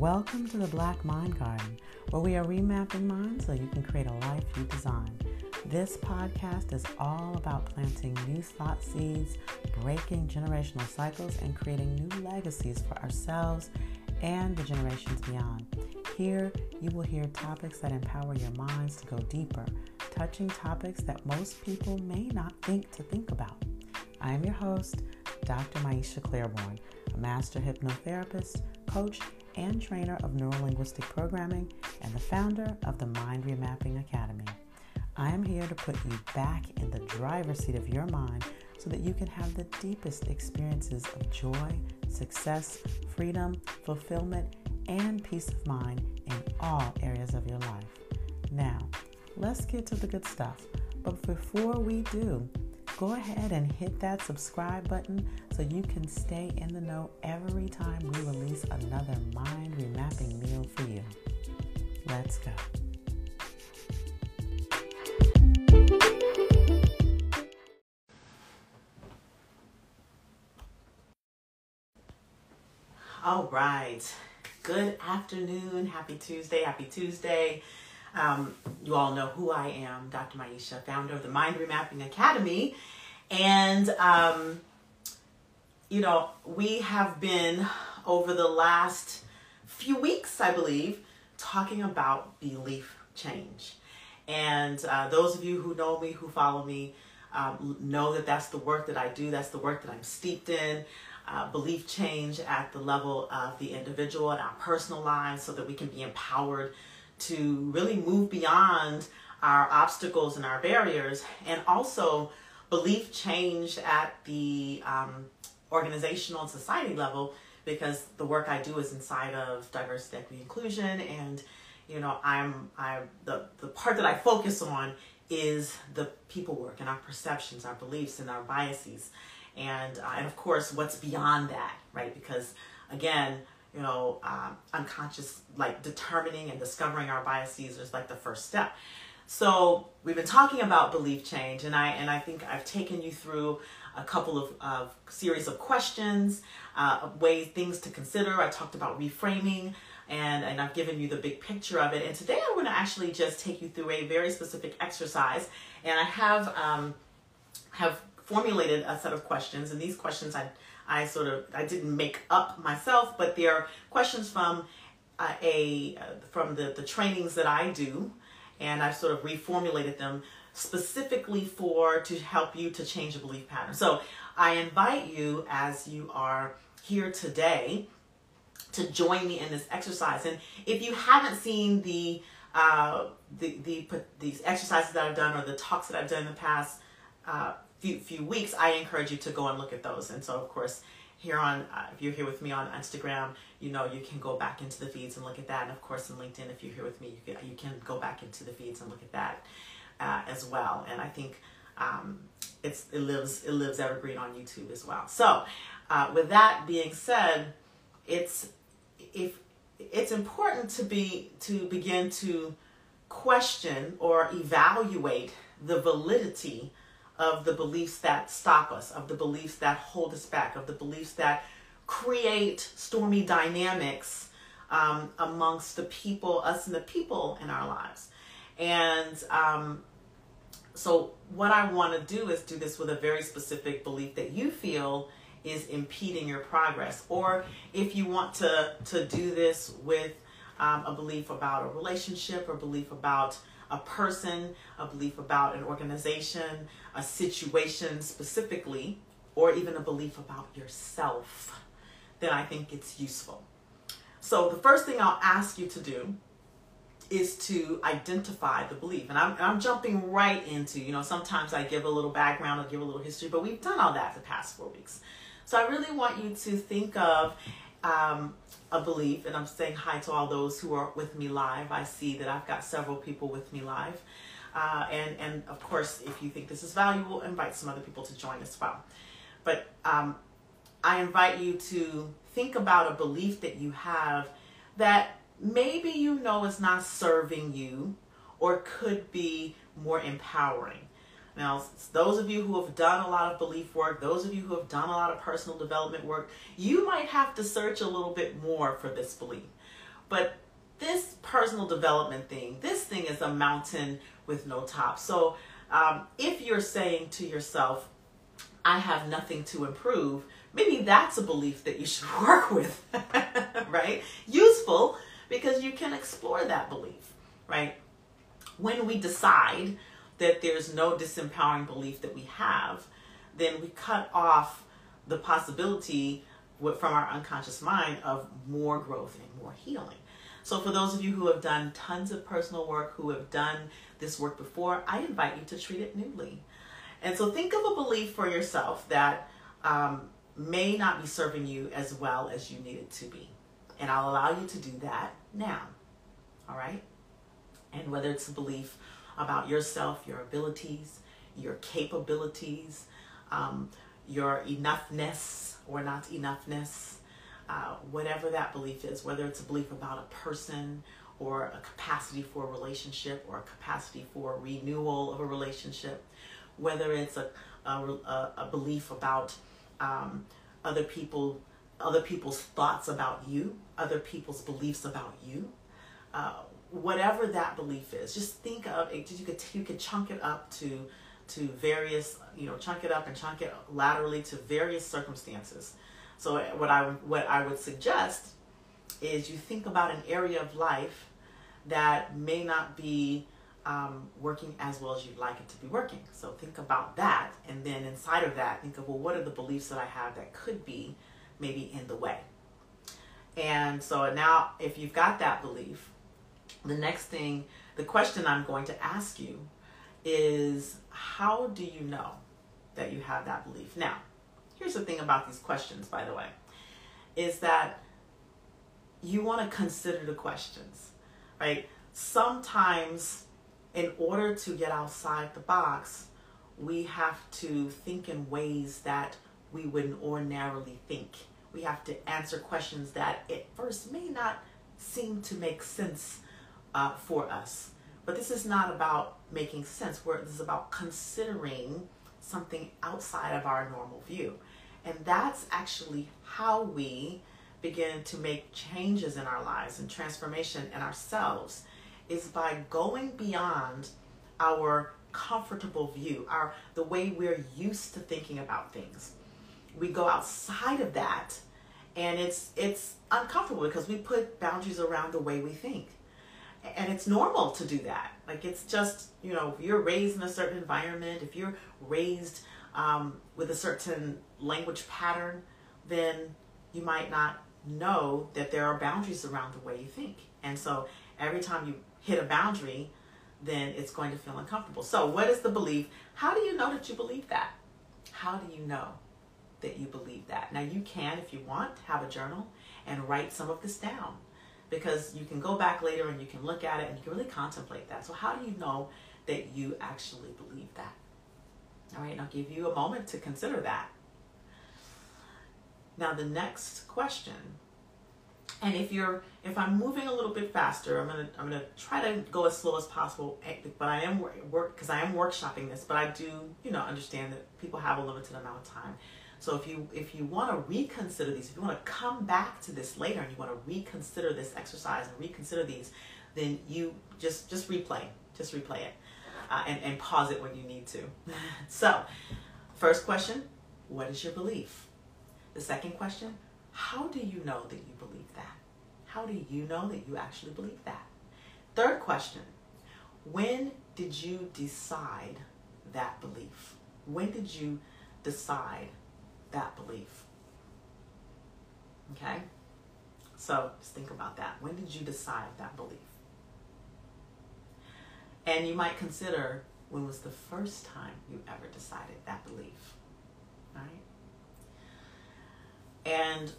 Welcome to the Black Mind Garden, where we are remapping minds so you can create a life you design. This podcast is all about planting new thought seeds, breaking generational cycles, and creating new legacies for ourselves and the generations beyond. Here, you will hear topics that empower your minds to go deeper, touching topics that most people may not think to think about. I am your host, Dr. Maiysha Clairborne, a master hypnotherapist, coach, and trainer of neurolinguistic programming, and the founder of the Mind Remapping Academy. I am here to put you back in the driver's seat of your mind so that you can have the deepest experiences of joy, success, freedom, fulfillment, and peace of mind in all areas of your life. Now, let's get to the good stuff. But before we do, go ahead and hit that subscribe button so you can stay in the know every time we release another mind remapping meal for you. Let's go. All right. Good afternoon. Happy Tuesday. Happy Tuesday. Um, you all know who I am, Dr. Maiysha, founder of the Mind Remapping Academy. And, um, you know, we have been over the last few weeks, I believe, talking about belief change. And uh, those of you who know me, who follow me, um, know that that's the work that I do, that's the work that I'm steeped in. Uh, belief change at the level of the individual and our personal lives so that we can be empowered to really move beyond our obstacles and our barriers, and also belief change at the um, organizational and society level because the work I do is inside of diversity, equity, inclusion, and you know I'm I the the part that I focus on is the people work and our perceptions, our beliefs, and our biases, and uh, and of course what's beyond that, right? Because again, you know, um, unconscious, like determining and discovering our biases is like the first step. So we've been talking about belief change, and I and I think I've taken you through a couple of, of series of questions, uh, ways things to consider. I talked about reframing, and and I've given you the big picture of it. And today I'm going to actually just take you through a very specific exercise, and I have um, have formulated a set of questions, and these questions I I sort of I didn't make up myself, but they're questions from uh, a uh, from the the trainings that I do, and I've sort of reformulated them specifically for to help you to change a belief pattern. So I invite you as you are here today to join me in this exercise. And if you haven't seen the uh, the, the these exercises that I've done or the talks that I've done in the past uh, few few weeks, I encourage you to go and look at those. And so, of course, here on uh, if you're here with me on Instagram, you know you can go back into the feeds and look at that. And of course, in LinkedIn, if you're here with me, you can you can go back into the feeds and look at that uh, as well. And I think um, it's it lives it lives evergreen on YouTube as well. So, uh, with that being said, it's if it's important to be to begin to question or evaluate the validity of the beliefs that stop us, of the beliefs that hold us back, of the beliefs that create stormy dynamics um, amongst the people, us and the people in our lives. And um, so, what I want to do is do this with a very specific belief that you feel is impeding your progress. Or if you want to, to do this with um, a belief about a relationship or belief about a person, a belief about an organization, a situation specifically, or even a belief about yourself, then I think it's useful. So the first thing I'll ask you to do is to identify the belief. And I'm, I'm jumping right into, you know, sometimes I give a little background, I give a little history, but we've done all that the past four weeks. So I really want you to think of um, a belief, and I'm saying hi to all those who are with me live. I see that I've got several people with me live. Uh, and, and of course, if you think this is valuable, invite some other people to join as well. But um, I invite you to think about a belief that you have that maybe you know is not serving you or could be more empowering. Now, those of you who have done a lot of belief work, those of you who have done a lot of personal development work, you might have to search a little bit more for this belief. But this personal development thing, this thing is a mountain with no top. So um, if you're saying to yourself, I have nothing to improve, maybe that's a belief that you should work with, right? Useful because you can explore that belief, right? When we decide that there's no disempowering belief that we have, then we cut off the possibility from our unconscious mind of more growth and more healing. So, for those of you who have done tons of personal work, who have done this work before, I invite you to treat it newly. And so, think of a belief for yourself that um, may not be serving you as well as you need it to be. And I'll allow you to do that now. All right? And whether it's a belief about yourself, your abilities, your capabilities, um, your enoughness or not enoughness, uh, whatever that belief is, whether it's a belief about a person or a capacity for a relationship or a capacity for renewal of a relationship, whether it's a, a, a belief about um, other people other people's thoughts about you other people's beliefs about you uh, whatever that belief is just think of it you could you could chunk it up to to various you know chunk it up and chunk it laterally to various circumstances so what i what i would suggest is you think about an area of life that may not be um, working as well as you'd like it to be working. So think about that. And then inside of that, think of, well, what are the beliefs that I have that could be maybe in the way? And so now, if you've got that belief, the next thing, the question I'm going to ask you is, how do you know that you have that belief? Now, here's the thing about these questions, by the way, is that you want to consider the questions, right? Sometimes in order to get outside the box, we have to think in ways that we wouldn't ordinarily think. We have to answer questions that at first may not seem to make sense uh, for us. But this is not about making sense. Where this is about considering something outside of our normal view. And that's actually how we begin to make changes in our lives and transformation in ourselves is by going beyond our comfortable view, our the way we're used to thinking about things. We go outside of that and it's it's uncomfortable because we put boundaries around the way we think. And it's normal to do that. Like it's just, you know, if you're raised in a certain environment, if you're raised um, with a certain language pattern, then you might not know that there are boundaries around the way you think. And so every time you hit a boundary, then it's going to feel uncomfortable. So, what is the belief? How do you know that you believe that? How do you know that you believe that? Now, you can, if you want, have a journal and write some of this down because you can go back later and you can look at it and you can really contemplate that. So, how do you know that you actually believe that? All right, and I'll give you a moment to consider that. Now, the next question and if you're, if I'm moving a little bit faster, I'm gonna, I'm gonna try to go as slow as possible. Eh, but I am work because I am workshopping this. But I do, you know, understand that people have a limited amount of time. So if you if you want to reconsider these, if you want to come back to this later and you want to reconsider this exercise and reconsider these, then you just just replay, just replay it, uh, and and pause it when you need to. so, first question: What is your belief? The second question: how do you know that you believe that? How do you know that you actually believe that? Third question When did you decide that belief? When did you decide that belief? Okay? So just think about that. When did you decide that belief? And you might consider when was the first time you ever decided that belief? Right? And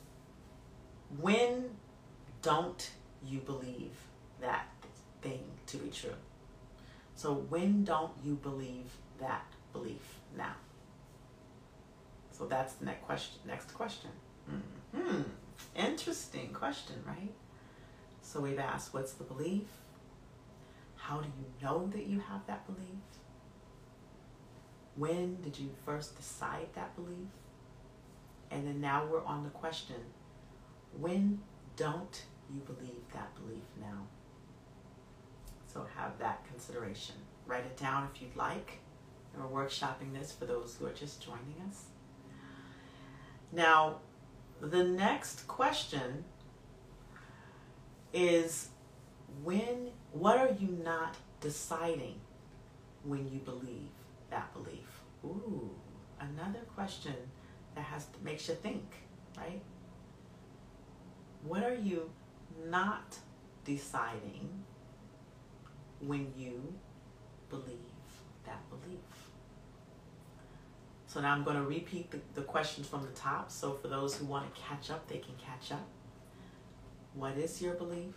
when don't you believe that thing to be true? So when don't you believe that belief now? So that's the next question. Next question. Hmm. Interesting question, right? So we've asked, what's the belief? How do you know that you have that belief? When did you first decide that belief? And then now we're on the question, when don't you believe that belief now? So have that consideration. Write it down if you'd like. We're workshopping this for those who are just joining us. Now, the next question is when what are you not deciding when you believe that belief? Ooh, another question that has to makes you think, right? What are you not deciding when you believe that belief? So now I'm going to repeat the, the questions from the top. So for those who want to catch up, they can catch up. What is your belief?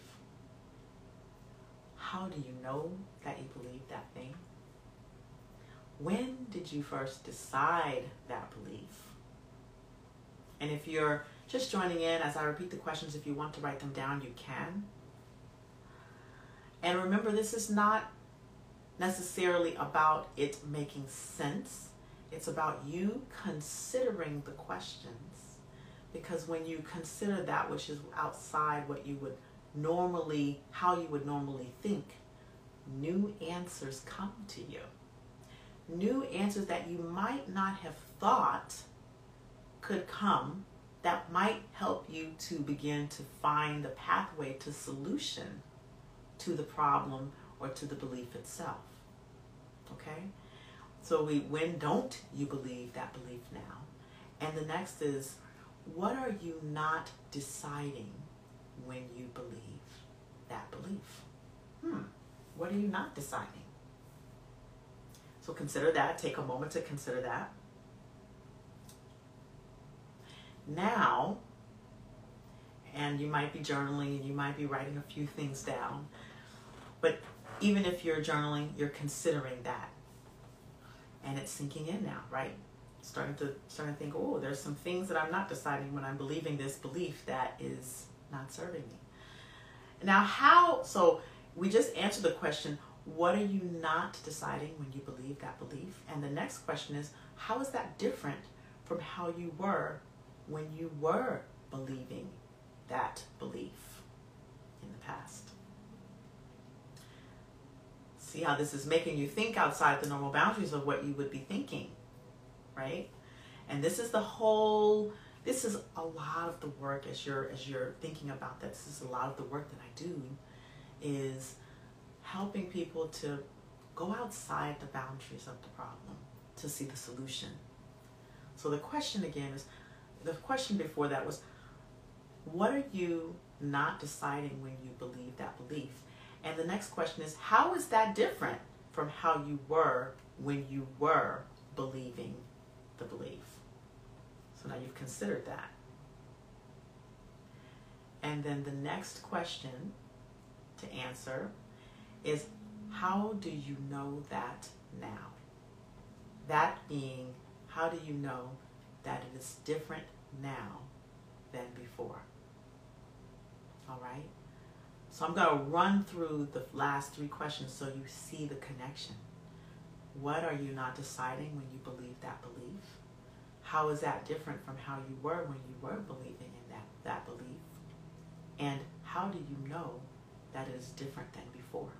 How do you know that you believe that thing? When did you first decide that belief? And if you're just joining in, as I repeat the questions, if you want to write them down, you can. And remember, this is not necessarily about it making sense. It's about you considering the questions. Because when you consider that which is outside what you would normally, how you would normally think, new answers come to you. New answers that you might not have thought could come that might help you to begin to find the pathway to solution to the problem or to the belief itself. Okay? So we when don't you believe that belief now? And the next is what are you not deciding when you believe that belief? Hmm. What are you not deciding? So consider that. Take a moment to consider that. Now, and you might be journaling and you might be writing a few things down, but even if you're journaling, you're considering that. And it's sinking in now, right? Starting to starting to think, oh, there's some things that I'm not deciding when I'm believing this belief that is not serving me. Now, how so we just answered the question, what are you not deciding when you believe that belief? And the next question is, how is that different from how you were when you were believing that belief in the past? See how this is making you think outside the normal boundaries of what you would be thinking, right? And this is the whole this is a lot of the work as you're as you're thinking about that. This is a lot of the work that I do is helping people to go outside the boundaries of the problem to see the solution. So the question again is the question before that was what are you not deciding when you believe that belief? And the next question is how is that different from how you were when you were believing the belief? So now you've considered that. And then the next question to answer is how do you know that now? That being, how do you know that it is different now than before? All right? So I'm going to run through the last three questions so you see the connection. What are you not deciding when you believe that belief? How is that different from how you were when you were believing in that, that belief? And how do you know that is different than before?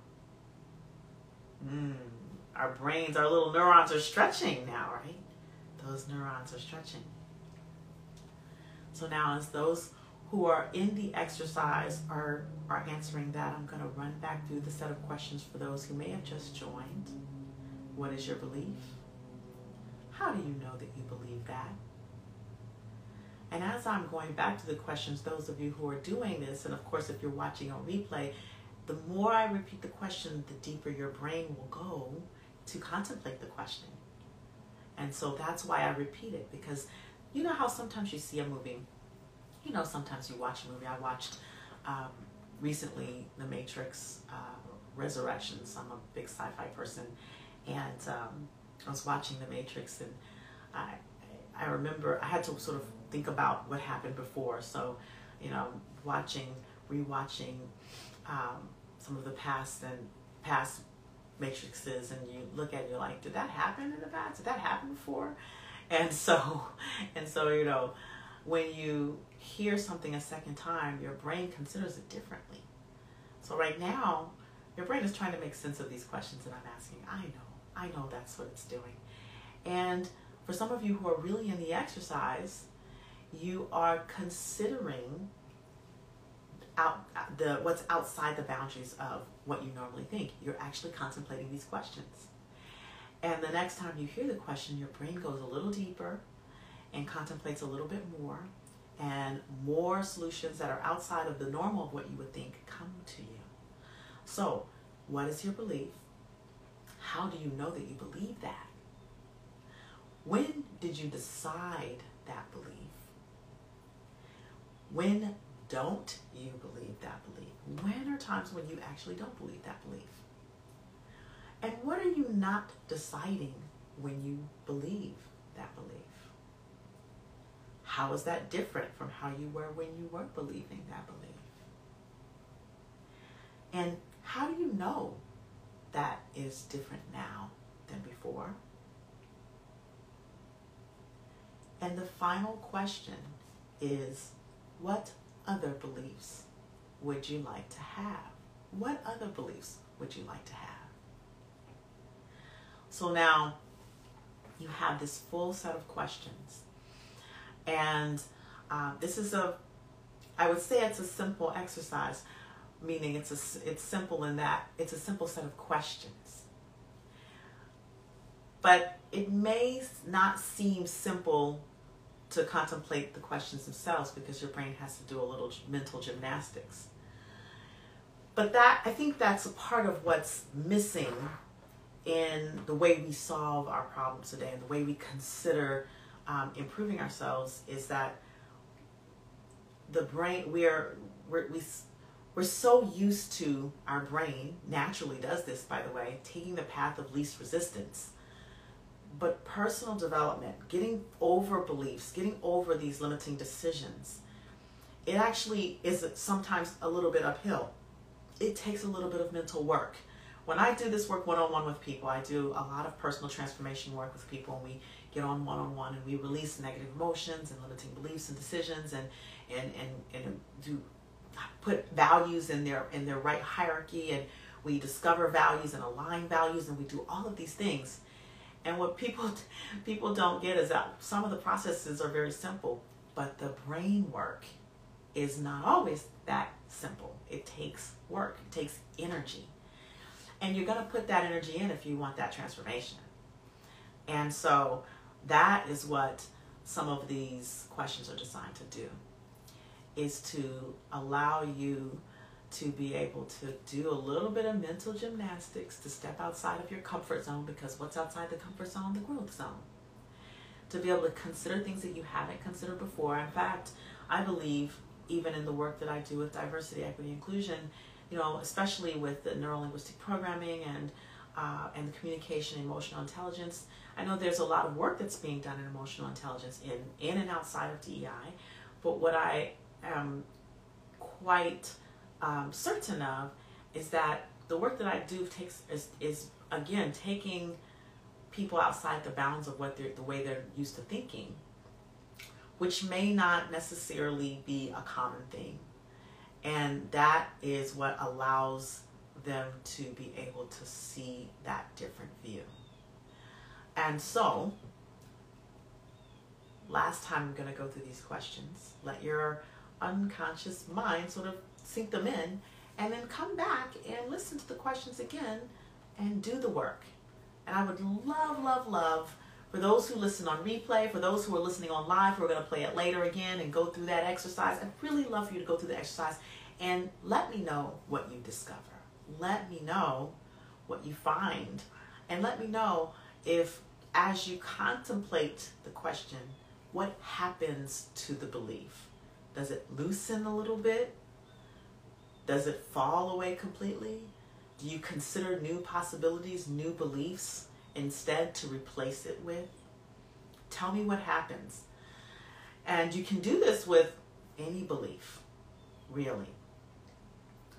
Mm, our brains, our little neurons are stretching now, right? Those neurons are stretching. So now, as those who are in the exercise are, are answering that, I'm going to run back through the set of questions for those who may have just joined. What is your belief? How do you know that you believe that? And as I'm going back to the questions, those of you who are doing this, and of course, if you're watching on replay, the more I repeat the question, the deeper your brain will go to contemplate the question. And so that's why I repeat it because you know how sometimes you see a movie, you know, sometimes you watch a movie. I watched um, recently The Matrix uh, Resurrections. I'm a big sci fi person. And um, I was watching The Matrix and I, I remember I had to sort of think about what happened before. So, you know, watching, rewatching um, some of the past and past matrices, and you look at it, you're like, did that happen in the past? Did that happen before? And so, and so, you know, when you hear something a second time, your brain considers it differently. So right now, your brain is trying to make sense of these questions that I'm asking. I know, I know that's what it's doing. And for some of you who are really in the exercise, you are considering out the what's outside the boundaries of what you normally think. You're actually contemplating these questions. And the next time you hear the question, your brain goes a little deeper and contemplates a little bit more, and more solutions that are outside of the normal of what you would think come to you. So, what is your belief? How do you know that you believe that? When did you decide that belief? When don't you believe that belief? When are times when you actually don't believe that belief? And what are you not deciding when you believe that belief? How is that different from how you were when you were believing that belief? And how do you know that is different now than before? And the final question is what other beliefs would you like to have? What other beliefs would you like to have? So now you have this full set of questions. And uh, this is a, I would say it's a simple exercise, meaning it's a, it's simple in that it's a simple set of questions. But it may not seem simple to contemplate the questions themselves because your brain has to do a little mental gymnastics. But that I think that's a part of what's missing in the way we solve our problems today and the way we consider um, improving ourselves is that the brain we are we're, we we're so used to our brain naturally does this by the way taking the path of least resistance but personal development, getting over beliefs, getting over these limiting decisions, it actually is sometimes a little bit uphill. It takes a little bit of mental work. When I do this work one on one with people, I do a lot of personal transformation work with people, and we get on one on one and we release negative emotions and limiting beliefs and decisions and and and, and do put values in their in their right hierarchy and we discover values and align values and we do all of these things and what people people don't get is that some of the processes are very simple, but the brain work is not always that simple. It takes work, it takes energy. And you're going to put that energy in if you want that transformation. And so that is what some of these questions are designed to do is to allow you to be able to do a little bit of mental gymnastics to step outside of your comfort zone because what's outside the comfort zone? The growth zone. To be able to consider things that you haven't considered before. In fact, I believe even in the work that I do with diversity, equity, inclusion, you know, especially with the neurolinguistic programming and uh, and communication, emotional intelligence. I know there's a lot of work that's being done in emotional intelligence in in and outside of DEI, but what I am quite um, certain of is that the work that I do takes is, is again taking people outside the bounds of what they're the way they're used to thinking, which may not necessarily be a common thing, and that is what allows them to be able to see that different view. And so, last time I'm going to go through these questions. Let your unconscious mind sort of sink them in, and then come back and listen to the questions again and do the work. And I would love, love, love for those who listen on replay, for those who are listening on live, who are going to play it later again and go through that exercise. I'd really love for you to go through the exercise and let me know what you discover. Let me know what you find. And let me know if, as you contemplate the question, what happens to the belief? Does it loosen a little bit? Does it fall away completely? Do you consider new possibilities, new beliefs instead to replace it with? Tell me what happens. And you can do this with any belief, really.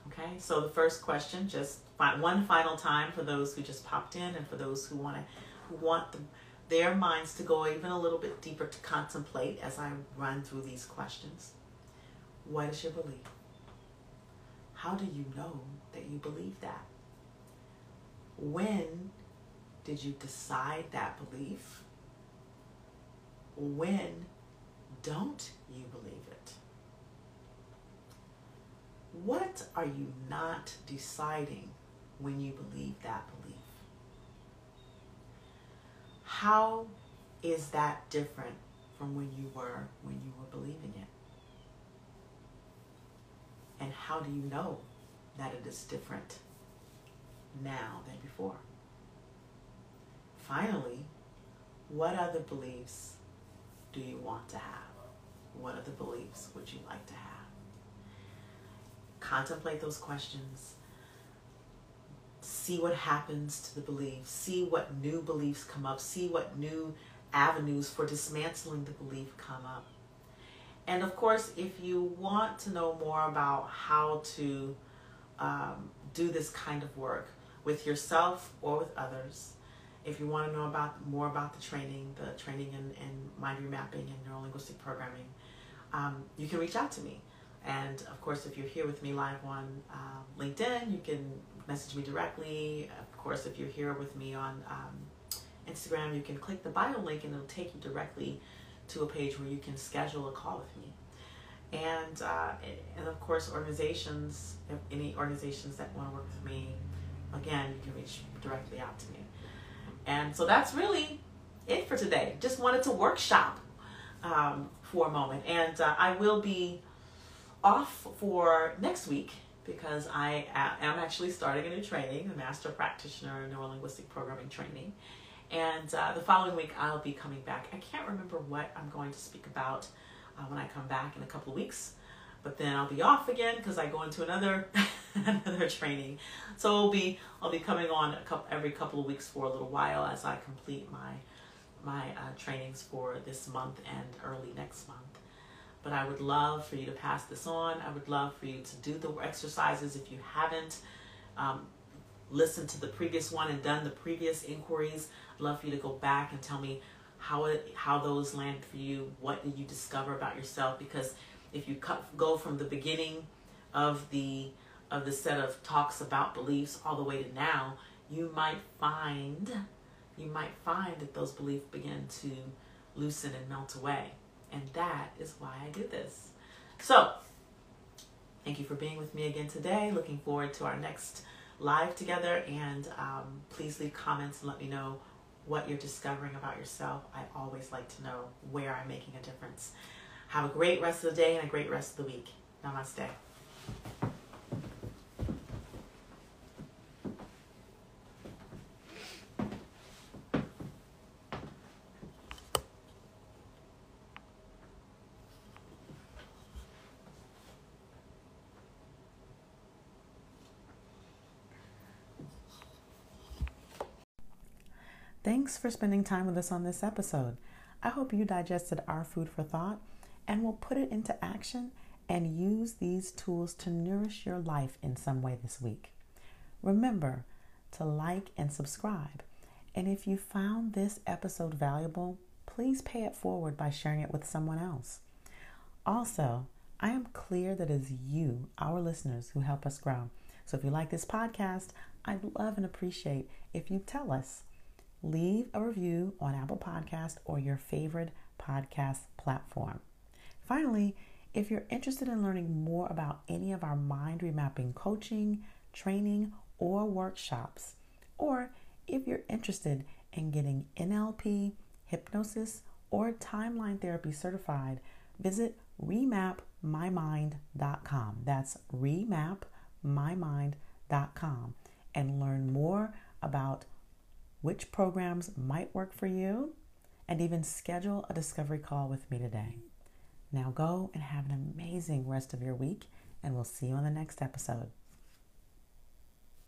Okay, so the first question, just one final time for those who just popped in and for those who want to who want the, their minds to go even a little bit deeper to contemplate as I run through these questions. What is your belief? How do you know that you believe that? When did you decide that belief? When don't you believe it? What are you not deciding when you believe that belief? How is that different from when you were when you were believing it? And how do you know that it is different now than before? Finally, what other beliefs do you want to have? What other beliefs would you like to have? Contemplate those questions. See what happens to the beliefs. See what new beliefs come up. See what new avenues for dismantling the belief come up. And of course, if you want to know more about how to um, do this kind of work with yourself or with others, if you want to know about more about the training, the training in, in mind remapping and neurolinguistic programming, um, you can reach out to me. And of course, if you're here with me live on uh, LinkedIn, you can message me directly. Of course, if you're here with me on um, Instagram, you can click the bio link and it'll take you directly to a page where you can schedule a call with me. And, uh, and of course, organizations, any organizations that want to work with me, again, you can reach directly out to me. And so that's really it for today. Just wanted to workshop um, for a moment. And uh, I will be off for next week because I am actually starting a new training, a Master Practitioner Neurolinguistic Programming Training. And uh, the following week, I'll be coming back. I can't remember what I'm going to speak about uh, when I come back in a couple of weeks, but then I'll be off again because I go into another another training. So I'll be I'll be coming on a couple, every couple of weeks for a little while as I complete my my uh, trainings for this month and early next month. But I would love for you to pass this on. I would love for you to do the exercises if you haven't um, listened to the previous one and done the previous inquiries. I'd love for you to go back and tell me how it how those landed for you. What did you discover about yourself? Because if you cut, go from the beginning of the of the set of talks about beliefs all the way to now, you might find you might find that those beliefs begin to loosen and melt away. And that is why I do this. So, thank you for being with me again today. Looking forward to our next live together. And um, please leave comments and let me know what you're discovering about yourself. I always like to know where I'm making a difference. Have a great rest of the day and a great rest of the week. Namaste. Thanks for spending time with us on this episode. I hope you digested our food for thought and will put it into action and use these tools to nourish your life in some way this week. Remember to like and subscribe. And if you found this episode valuable, please pay it forward by sharing it with someone else. Also, I am clear that it is you, our listeners, who help us grow. So if you like this podcast, I'd love and appreciate if you tell us leave a review on Apple Podcast or your favorite podcast platform. Finally, if you're interested in learning more about any of our mind remapping coaching, training, or workshops, or if you're interested in getting NLP, hypnosis, or timeline therapy certified, visit remapmymind.com. That's remapmymind.com and learn more about which programs might work for you, and even schedule a discovery call with me today. Now go and have an amazing rest of your week, and we'll see you on the next episode.